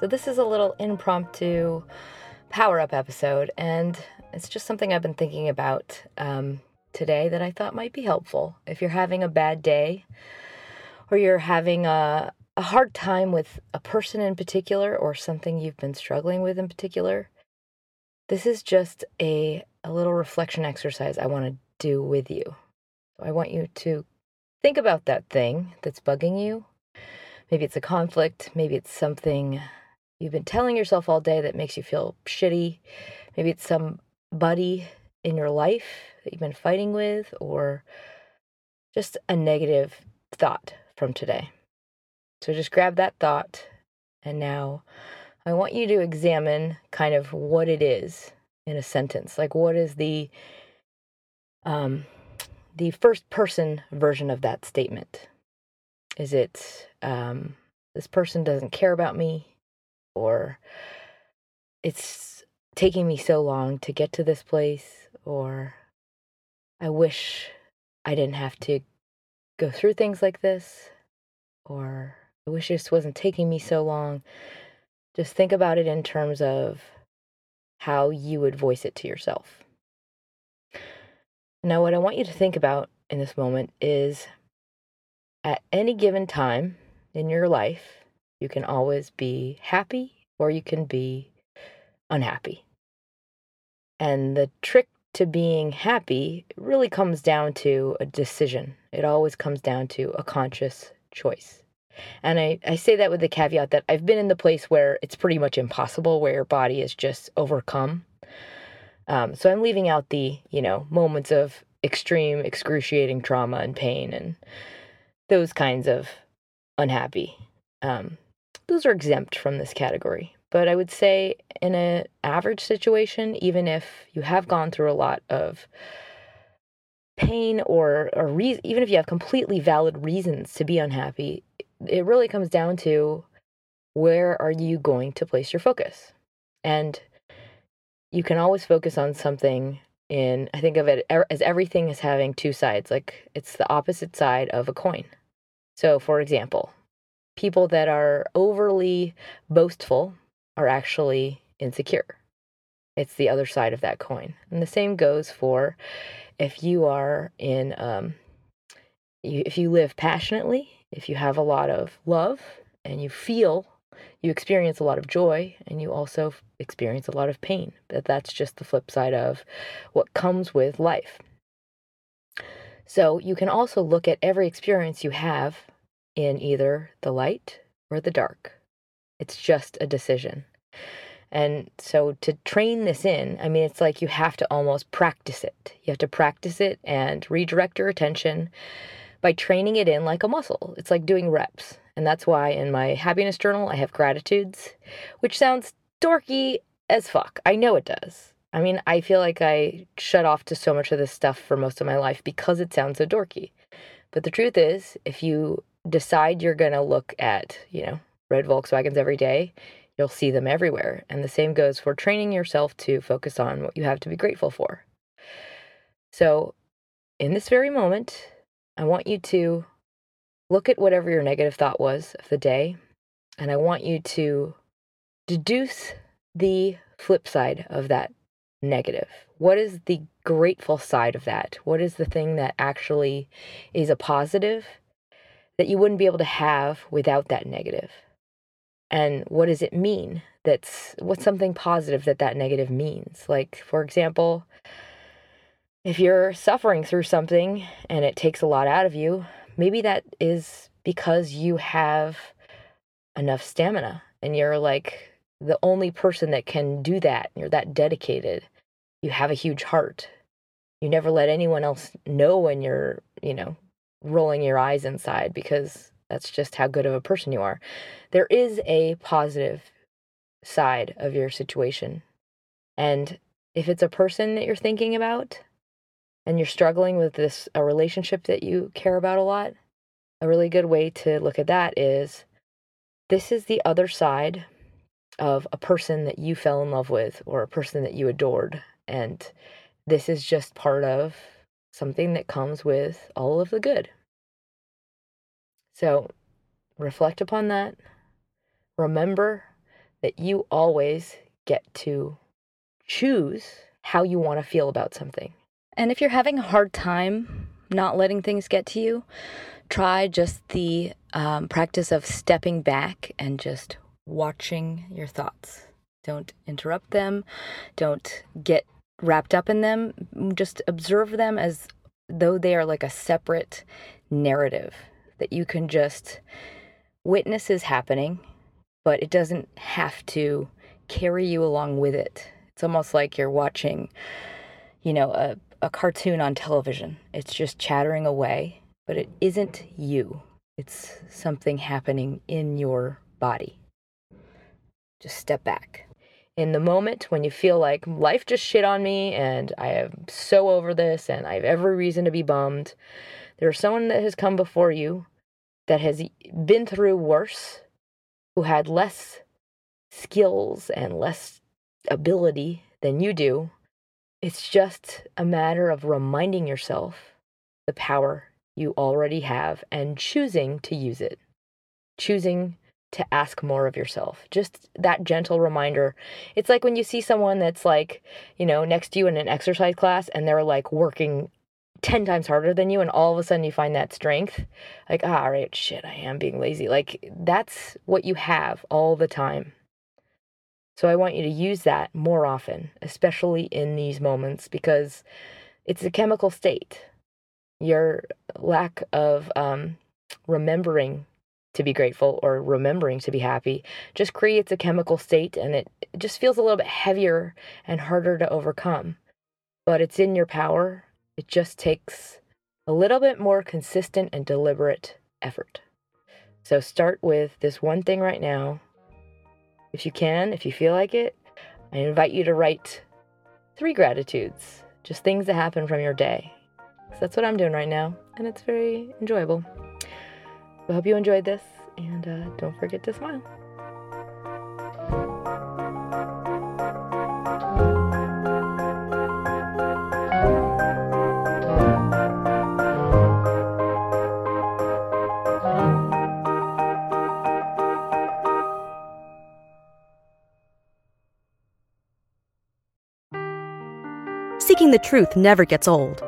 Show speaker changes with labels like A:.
A: So, this is a little impromptu power up episode, and it's just something I've been thinking about um, today that I thought might be helpful. If you're having a bad day or you're having a, a hard time with a person in particular or something you've been struggling with in particular, this is just a, a little reflection exercise I want to do with you. I want you to think about that thing that's bugging you. Maybe it's a conflict, maybe it's something you've been telling yourself all day that makes you feel shitty. Maybe it's somebody in your life that you've been fighting with, or just a negative thought from today. So just grab that thought, and now I want you to examine kind of what it is in a sentence. Like, what is the um, the first person version of that statement? Is it um, this person doesn't care about me? Or it's taking me so long to get to this place, or I wish I didn't have to go through things like this, or I wish this wasn't taking me so long. Just think about it in terms of how you would voice it to yourself. Now, what I want you to think about in this moment is at any given time in your life, you can always be happy or you can be unhappy. And the trick to being happy really comes down to a decision. It always comes down to a conscious choice. And I, I say that with the caveat that I've been in the place where it's pretty much impossible, where your body is just overcome. Um, so I'm leaving out the, you know, moments of extreme, excruciating trauma and pain and those kinds of unhappy. Um, those are exempt from this category. But I would say in an average situation, even if you have gone through a lot of pain or or re- even if you have completely valid reasons to be unhappy, it really comes down to where are you going to place your focus? And you can always focus on something in I think of it as everything is having two sides, like it's the opposite side of a coin. So, for example, people that are overly boastful are actually insecure. It's the other side of that coin. And the same goes for if you are in, um, you, if you live passionately, if you have a lot of love and you feel, you experience a lot of joy and you also experience a lot of pain. That that's just the flip side of what comes with life. So you can also look at every experience you have in either the light or the dark. It's just a decision. And so to train this in, I mean, it's like you have to almost practice it. You have to practice it and redirect your attention by training it in like a muscle. It's like doing reps. And that's why in my happiness journal, I have gratitudes, which sounds dorky as fuck. I know it does. I mean, I feel like I shut off to so much of this stuff for most of my life because it sounds so dorky. But the truth is, if you decide you're going to look at, you know, red Volkswagens every day, you'll see them everywhere. And the same goes for training yourself to focus on what you have to be grateful for. So, in this very moment, I want you to look at whatever your negative thought was of the day, and I want you to deduce the flip side of that negative. What is the grateful side of that? What is the thing that actually is a positive that you wouldn't be able to have without that negative. And what does it mean? That's what's something positive that that negative means. Like, for example, if you're suffering through something and it takes a lot out of you, maybe that is because you have enough stamina and you're like the only person that can do that. You're that dedicated. You have a huge heart. You never let anyone else know when you're, you know, rolling your eyes inside because that's just how good of a person you are. There is a positive side of your situation. And if it's a person that you're thinking about and you're struggling with this a relationship that you care about a lot, a really good way to look at that is this is the other side of a person that you fell in love with or a person that you adored. And this is just part of something that comes with all of the good. So reflect upon that. Remember that you always get to choose how you want to feel about something.
B: And if you're having a hard time not letting things get to you, try just the um, practice of stepping back and just watching your thoughts. Don't interrupt them. Don't get wrapped up in them. Just observe them as though they are like a separate narrative that you can just witness is happening, but it doesn't have to carry you along with it. It's almost like you're watching, you know, a, a cartoon on television. It's just chattering away, but it isn't you. It's something happening in your body. Just step back.
A: In the moment when you feel like life just shit on me and I am so over this and I have every reason to be bummed, there's someone that has come before you that has been through worse, who had less skills and less ability than you do. It's just a matter of reminding yourself the power you already have and choosing to use it, choosing to ask more of yourself. Just that gentle reminder. It's like when you see someone that's like, you know, next to you in an exercise class and they're like working 10 times harder than you and all of a sudden you find that strength like ah, all right shit i am being lazy like that's what you have all the time so i want you to use that more often especially in these moments because it's a chemical state your lack of um, remembering to be grateful or remembering to be happy just creates a chemical state and it just feels a little bit heavier and harder to overcome but it's in your power it just takes a little bit more consistent and deliberate effort. So start with this one thing right now. If you can, if you feel like it, I invite you to write three gratitudes, just things that happen from your day. So that's what I'm doing right now, and it's very enjoyable. I hope you enjoyed this, and uh, don't forget to smile.
C: Seeking the truth never gets old.